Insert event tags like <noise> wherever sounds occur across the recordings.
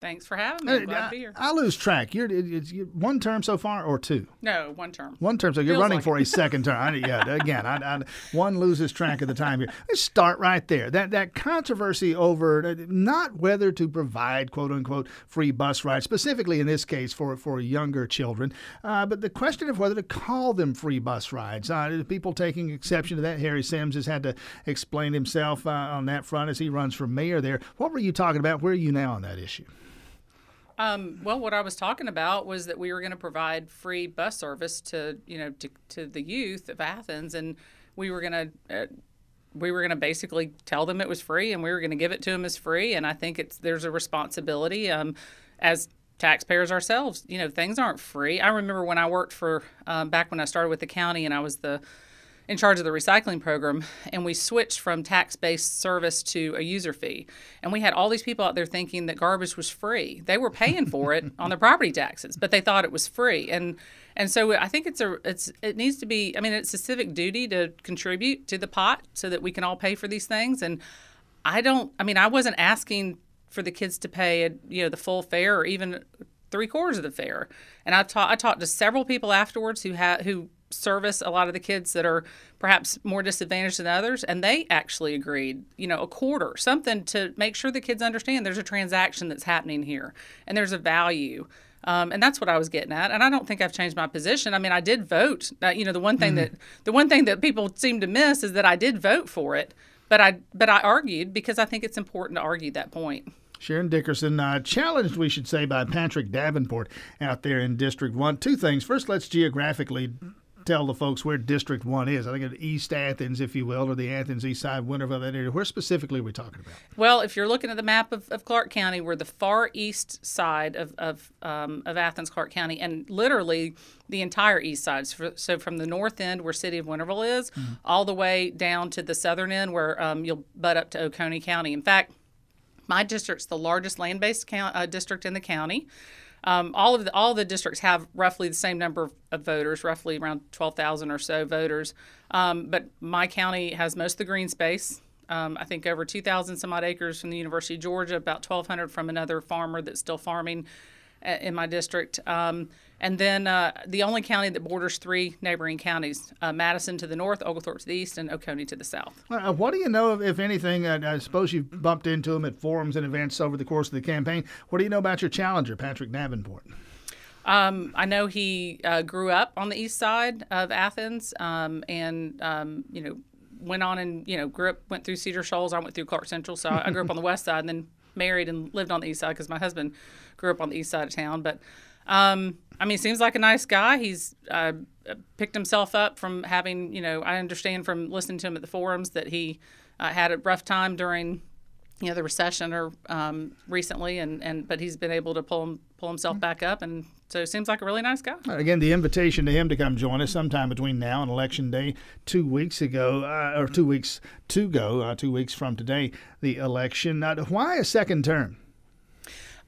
Thanks for having me. I'm glad I, to be here. I lose track. You're, it's, you one term so far or two? No, one term. One term. So you're Feels running like for it. a second term. I, yeah, <laughs> again, I, I, one loses track of the time here. Let's start right there. That that controversy over uh, not whether to provide quote unquote free bus rides, specifically in this case for for younger children, uh, but the question of whether to call them free bus rides. Uh, people taking exception to that. Harry Sims has had to explain himself uh, on that front as he runs for mayor there. What were you talking about? Where are you now on that issue? Um, well, what I was talking about was that we were going to provide free bus service to you know to, to the youth of Athens, and we were going to. Uh, we were going to basically tell them it was free, and we were going to give it to them as free. And I think it's there's a responsibility um, as taxpayers ourselves. You know, things aren't free. I remember when I worked for um, back when I started with the county, and I was the in charge of the recycling program, and we switched from tax based service to a user fee. And we had all these people out there thinking that garbage was free. They were paying for it <laughs> on their property taxes, but they thought it was free. And and so I think it's a it's it needs to be. I mean, it's a civic duty to contribute to the pot so that we can all pay for these things. And I don't. I mean, I wasn't asking for the kids to pay you know the full fare or even three quarters of the fare. And I taught I talked to several people afterwards who had who service a lot of the kids that are perhaps more disadvantaged than others and they actually agreed you know a quarter something to make sure the kids understand there's a transaction that's happening here and there's a value um, and that's what I was getting at. And I don't think I've changed my position. I mean, I did vote. Uh, you know, the one thing that the one thing that people seem to miss is that I did vote for it, but I but I argued because I think it's important to argue that point. Sharon Dickerson, uh, challenged, we should say, by Patrick Davenport out there in District 1. Two things. First, let's geographically tell the folks where District 1 is. I think it's East Athens, if you will, or the Athens East Side, Winterville, that area. Where specifically are we talking about? Well, if you're looking at the map of, of Clarke County, we're the far east side of of, um, of Athens, Clarke County, and literally the entire east side. So, so from the north end, where City of Winterville is, all the way down to the southern end, where um, you'll butt up to Oconee County. In fact, my district's the largest land-based count, uh, district in the county. Um, all of the all the districts have roughly the same number of, of voters, roughly around twelve thousand or so voters. Um, but my county has most of the green space. Um, I think over two thousand some odd acres from the University of Georgia, about twelve hundred from another farmer that's still farming uh, in my district. And then uh, the only county that borders three neighboring counties: uh, Madison to the north, Oglethorpe to the east, and Oconee to the south. Uh, what do you know, if, if anything? Uh, I suppose you've bumped into him at forums and events over the course of the campaign. What do you know about your challenger, Patrick Davenport? Um, I know he uh, grew up on the east side of Athens, um, and um, you know went on and you know grew up, went through Cedar Shoals. I went through Clarke Central, so I grew up on the west side, and then married and lived on the east side because my husband grew up on the east side of town. But um, I mean, seems like a nice guy. He's uh, picked himself up from having, you know, I understand from listening to him at the forums that he uh, had a rough time during, you know, the recession or um, recently, and, and but he's been able to pull him, pull himself back up, and so seems like a really nice guy. Again, the invitation to him to come join us sometime between now and Election Day, two weeks ago, uh, or two weeks to go, uh, two weeks from today, the election. Uh, why a second term?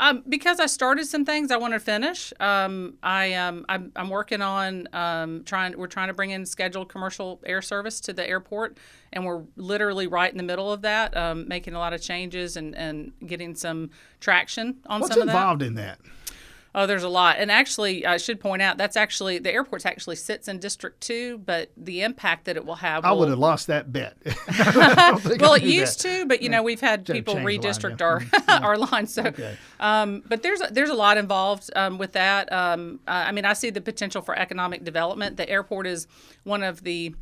Um, because I started some things I want to finish. Um, I um, I'm, I'm working on um, trying. We're trying to bring in scheduled commercial air service to the airport, and we're literally right in the middle of that, um, making a lot of changes and, and getting some traction on What's some of that. involved in that? Oh, there's a lot. And actually, I should point out that's actually the airport actually sits in District 2, but the impact that it will have. I will- would have lost that bet. <laughs> <laughs> well, it used to, but you know we've had people the line, redistrict yeah. our <laughs> our line. So, Okay. um, but there's there's a lot involved um, with that. Um, I mean, I see the potential for economic development. The airport is one of the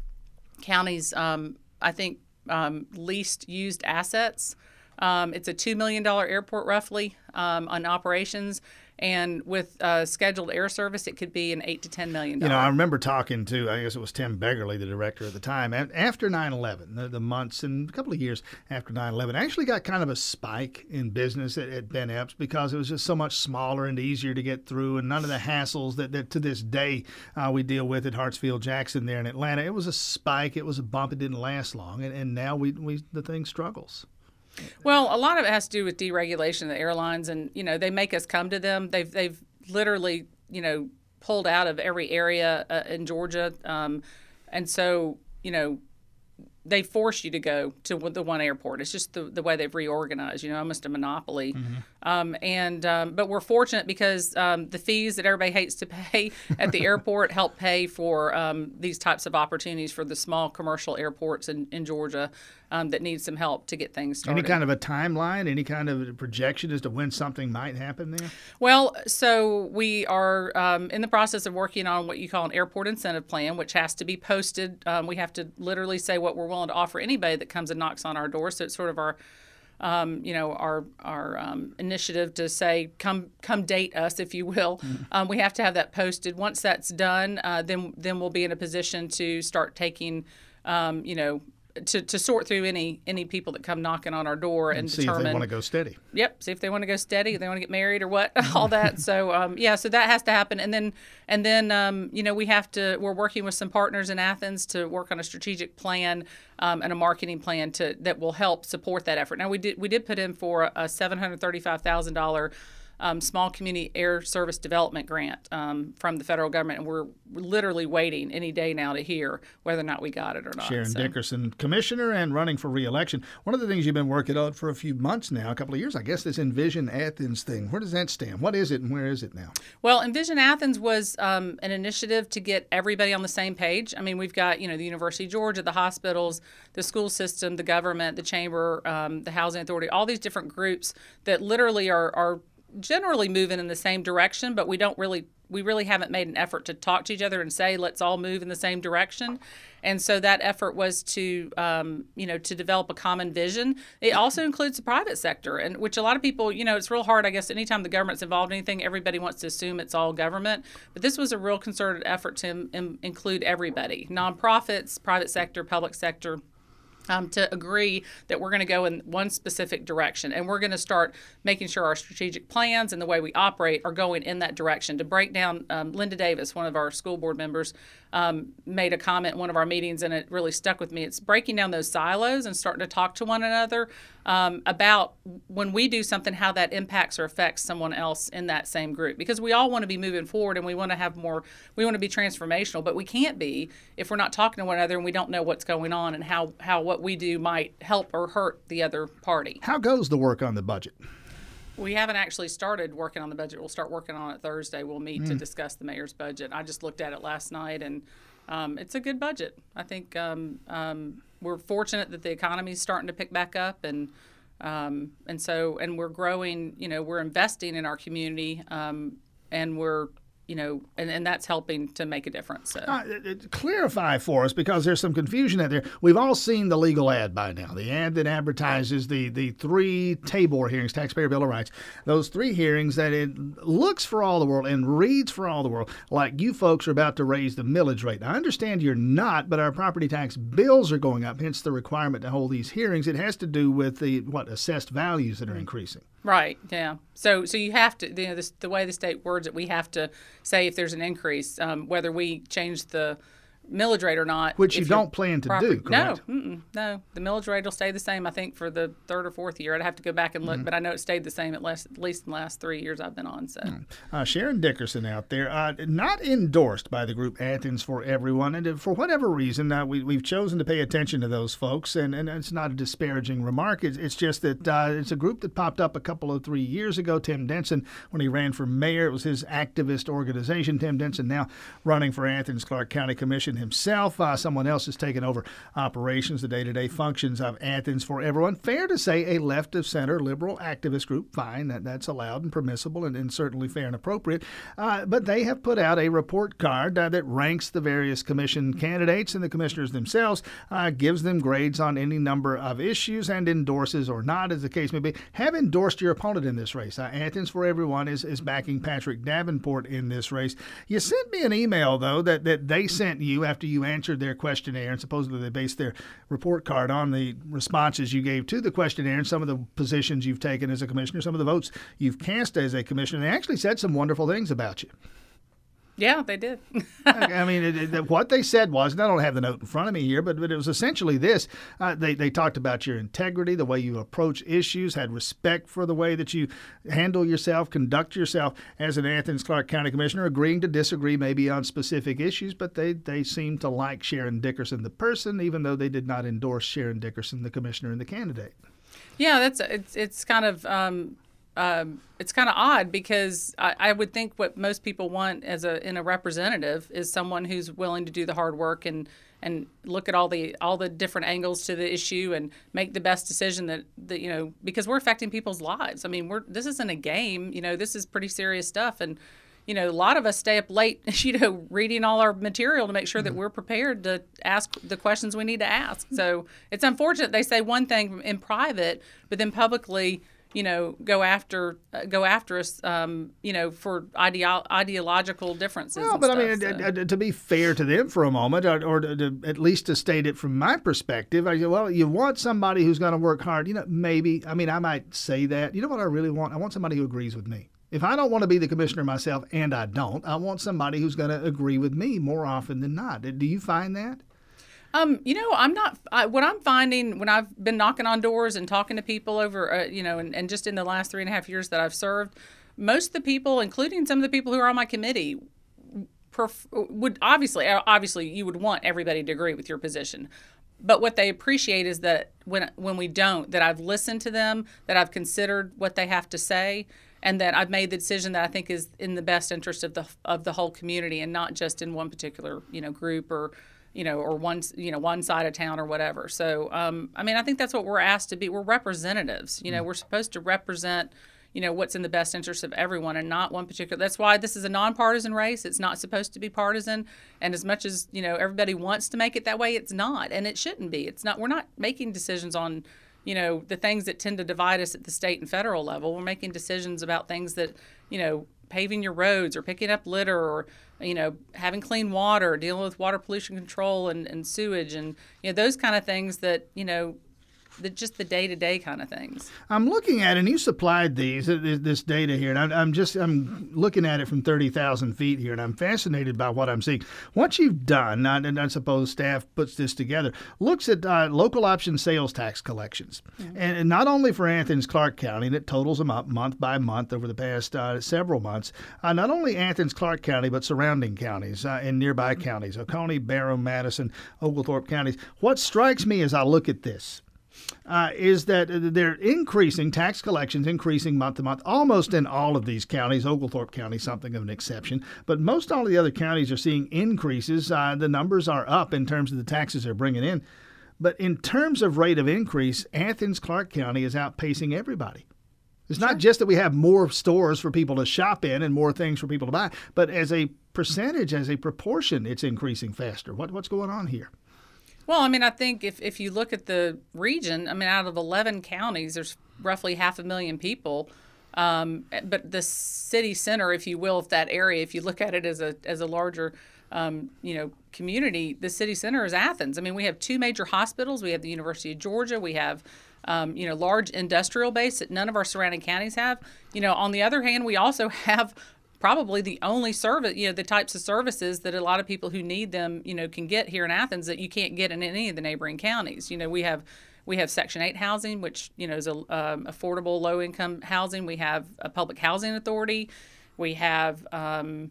county's, um, I think, um, least used assets. Um, it's a two million dollar airport roughly um, on operations, and with uh, scheduled air service, it could be an eight to ten million. You know, I remember talking to, I guess it was Tim Beggerly, the director at the time, after 9 11, the, the months and a couple of years after 9 11, actually got kind of a spike in business at, at Ben Epps because it was just so much smaller and easier to get through and none of the hassles that, that to this day uh, we deal with at Hartsfield Jackson there in Atlanta. It was a spike, it was a bump, it didn't last long, and, and now we, we the thing struggles. Well, a lot of it has to do with deregulation of the airlines, and you know they make us come to them. They've they've literally you know pulled out of every area uh, in Georgia, um, and so you know they force you to go to the one airport. It's just the, the way they've reorganized, you know, almost a monopoly Um, and um, but we're fortunate because um, the fees that everybody hates to <laughs> pay at the airport help pay for um, these types of opportunities for the small commercial airports in, in Georgia um, that need some help to get things started. Any kind of a timeline, any kind of projection as to when something might happen there? Well, so we are um, in the process of working on what you call an airport incentive plan, which has to be posted. we have to literally say what we're willing to offer anybody that comes and knocks on our door. So it's sort of our um, you know, our our um, initiative to say come come date us, if you will. Mm-hmm. Um, we have to have that posted. Once that's done, uh, then then we'll be in a position to start taking, um, you know, to, to sort through any any people that come knocking on our door and, and see determine if they want to go steady. Yep, see if they want to go steady, if they want to get married or what, <laughs> all that. so um, yeah, so that has to happen, and then and then um, you know we have to. We're working with some partners in Athens to work on a strategic plan um, and a marketing plan to that will help support that effort. Now we did we did put in for a seven hundred thirty five thousand dollar um, small community air service development grant um, from the federal government, and we're literally waiting any day now to hear whether or not we got it or not. Sharon so. Dickerson, commissioner and running for reelection. One of the things you've been working on for a few months now, a couple of years, I guess, this Envision Athens thing. Where does that stand? What is it, and where is it now? Well, Envision Athens was um, an initiative to get everybody on the same page. I mean, we've got you know the University of Georgia, the hospitals, the school system, the government, the chamber, um, the housing authority, all these different groups that literally are are generally moving in the same direction, but we don't really we really haven't made an effort to talk to each other and say let's all move in the same direction. And so that effort was to um, you know to develop a common vision. It also includes the private sector, and which a lot of people you know it's real hard. I guess anytime the government's involved in anything, everybody wants to assume it's all government. But this was a real concerted effort to include everybody: nonprofits, private sector, public sector um, to agree that we're going to go in one specific direction and we're going to start making sure our strategic plans and the way we operate are going in that direction. To break down, um, Linda Davis, one of our school board members, um, made a comment in one of our meetings and it really stuck with me. It's breaking down those silos and starting to talk to one another um, about when we do something, how that impacts or affects someone else in that same group. Because we all want to be moving forward and we want to have more, we want to be transformational, but we can't be if we're not talking to one another and we don't know what's going on and how, how what we do might help or hurt the other party. How goes the work on the budget? We haven't actually started working on the budget. We'll start working on it Thursday. We'll meet mm. to discuss the mayor's budget. I just looked at it last night and um, it's a good budget. I think um, um, we're fortunate that the economy is starting to pick back up and um, and so and we're growing. You know, we're investing in our community um, and we're you know, and, and that's helping to make a difference. So. Uh, clarify for us because there's some confusion out there. We've all seen the legal ad by now, the ad that advertises the, the three TABOR hearings, Taxpayer Bill of Rights, those three hearings that it looks for all the world and reads for all the world like you folks are about to raise the millage rate. Now, I understand you're not, but our property tax bills are going up, hence the requirement to hold these hearings. It has to do with the, what, assessed values that are increasing. Right. Yeah. So so you have to you know this, the way the state words it, we have to say if there's an increase, um, whether we change the millage rate or not. Which you don't plan to property, do, correct? No, no. The millage rate will stay the same, I think, for the third or fourth year. I'd have to go back and look, mm-hmm. but I know it stayed the same at, less, at least in the last three years I've been on. So, mm. uh, Sharon Dickerson out there, uh, not endorsed by the group Athens for Everyone, and for whatever reason, uh, we, we've chosen to pay attention to those folks, and, and it's not a disparaging remark. It's, it's just that uh, it's a group that popped up a couple of three years ago. Tim Denson, when he ran for mayor, it was his activist organization. Tim Denson now running for Athens Clarke County Commission himself. Uh, someone else has taken over operations, the day to day functions of Athens for everyone. Fair to say, a left of center liberal activist group. Fine, that, that's allowed and permissible and, and certainly fair and appropriate. Uh, but they have put out a report card uh, that ranks the various commission candidates and the commissioners themselves, uh, gives them grades on any number of issues, and endorses or not, as the case may be. Have endorsed your opponent in this race. Uh, Athens for everyone is, is backing Patrick Davenport in this race. You sent me an email, though, that, that they sent you after you answered their questionnaire, and supposedly they based their report card on the responses you gave to the questionnaire and some of the positions you've taken as a commissioner, some of the votes you've cast as a commissioner. They actually said some wonderful things about you. Yeah, they did. I mean, it, it, what they said was, and I don't have the note in front of me here, but, but it was essentially this. Uh, they, they talked about your integrity, the way you approach issues, had respect for the way that you handle yourself, conduct yourself as an Athens Clarke County Commissioner, agreeing to disagree maybe on specific issues, but they, they seemed to like Sharon Dickerson, the person, even though they did not endorse Sharon Dickerson, the commissioner and the candidate. Yeah, that's it's, it's kind of. Um, um, it's kind of odd because I, I, would think what most people want as a in a representative is someone who's willing to do the hard work and and look at all the all the different angles to the issue and make the best decision that, that you know because we're affecting people's lives. I mean, we're this isn't a game. You know, this is pretty serious stuff and you know, a lot of us stay up late, <laughs> you know, reading all our material to make sure that mm-hmm. we're prepared to ask the questions we need to ask. So it's unfortunate they say one thing in private, but then publicly, you know, go after uh, go after us, um, you know, for ideo- ideological differences. Well, but stuff, I mean, so. to be fair to them for a moment, or, or to, to, at least to state it from my perspective, I say, well, you want somebody who's going to work hard. You know, maybe. I mean, I might say that. You know what I really want? I want somebody who agrees with me. If I don't want to be the commissioner myself, and I don't, I want somebody who's going to agree with me more often than not. Do you find that? Um, you know, I'm not. I, what I'm finding when I've been knocking on doors and talking to people over, uh, you know, and, and just in the last three and a half years that I've served, most of the people, including some of the people who are on my committee, perf- would obviously, uh, obviously, you would want everybody to agree with your position. But what they appreciate is that when when we don't, that I've listened to them, that I've considered what they have to say, and that I've made the decision that I think is in the best interest of the of the whole community and not just in one particular you know group or you know or one you know one side of town or whatever. So um, I mean I think that's what we're asked to be. We're representatives. You know mm. we're supposed to represent you know what's in the best interest of everyone and not one particular that's why this is a nonpartisan race it's not supposed to be partisan and as much as you know everybody wants to make it that way it's not and it shouldn't be it's not we're not making decisions on you know, the things that tend to divide us at the state and federal level. We're making decisions about things that, you know, paving your roads or picking up litter or, you know, having clean water, dealing with water pollution control and, and sewage and, you know, those kind of things that, you know, the, just the day to day kind of things. I'm looking at, and you supplied these this data here, and I'm, just I'm looking at it from thirty thousand feet here, and I'm fascinated by what I'm seeing. What you've done, and I suppose staff puts this together, looks at uh, local option sales tax collections, and, and, not only for Athens Clarke County, and it totals them up month by month over the past uh, several months. Uh, not only Athens Clarke County, but surrounding counties uh, and nearby counties, Oconee, Barrow, Madison, Oglethorpe counties. What strikes me as I look at this uh, is that they're increasing tax collections, increasing month to month, almost in all of these counties. Oglethorpe County, something of an exception, but most all of the other counties are seeing increases. Uh, the numbers are up in terms of the taxes they're bringing in, but in terms of rate of increase, Athens Clarke County is outpacing everybody. It's sure. not just that we have more stores for people to shop in and more things for people to buy, but as a percentage, as a proportion, it's increasing faster. What, what's going on here? Well, I mean, I think if, if you look at the region, I mean, out of 11 counties, there's roughly half a million people. Um, but the city center, if you will, of that area, if you look at it as a as a larger, um, you know, community, the city center is Athens. I mean, we have two major hospitals. We have the University of Georgia. We have um, you know, large industrial base that none of our surrounding counties have. You know, on the other hand, we also <laughs> have probably the only service, you know, the types of services that a lot of people who need them, you know, can get here in Athens that you can't get in any of the neighboring counties. You know, we have we have Section 8 housing, which you know is a um, affordable low income housing. We have a public housing authority. We have, um,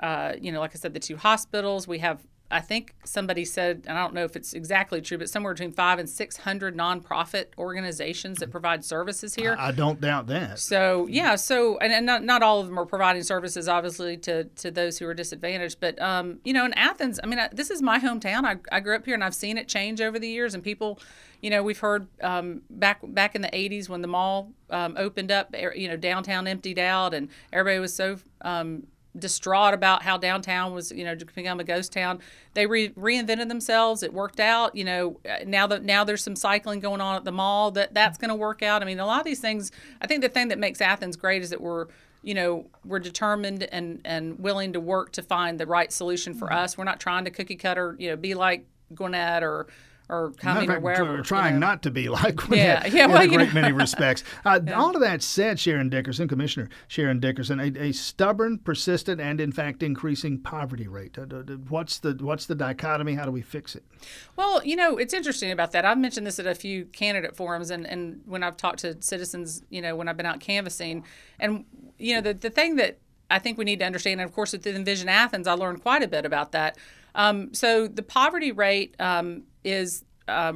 uh, you know, like I said, the two hospitals. We have I think somebody said, and I don't know if it's exactly true, but somewhere between five and six hundred nonprofit organizations that provide services here. I, don't doubt that. So yeah, so and, and not, not all of them are providing services, obviously, to to those who are disadvantaged. But um, you know, in Athens, I mean, I, this is my hometown. I, I grew up here, and I've seen it change over the years. And people, you know, we've heard um, back back in the '80s when the mall um, opened up, you know, downtown emptied out, and everybody was so um, distraught about how downtown was, you know, to become a ghost town. They re- reinvented themselves. It worked out. You know, now that now there's some cycling going on at the mall, that that's going to work out. I mean, a lot of these things. I think the thing that makes Athens great is that we're you know we're determined and and willing to work to find the right solution for mm-hmm. us. We're not trying to cookie cutter, you know, be like Gwinnett or or coming fact, or wherever. Trying you know. not to be <laughs> like yeah, <laughs> yeah, well, in a great many respects. <laughs> Uh, yeah. All of that said, Sharon Dickerson, Commissioner Sharon Dickerson, a, a stubborn, persistent, and in fact increasing poverty rate. Uh, what's the what's the dichotomy? How do we fix it? Well, you know, it's interesting about that. I've mentioned this at a few candidate forums, and, and when I've talked to citizens, you know, when I've been out canvassing, and you know, the the thing that I think we need to understand, and of course, with Envision Athens, I learned quite a bit about that. Um, so the poverty rate um, is um,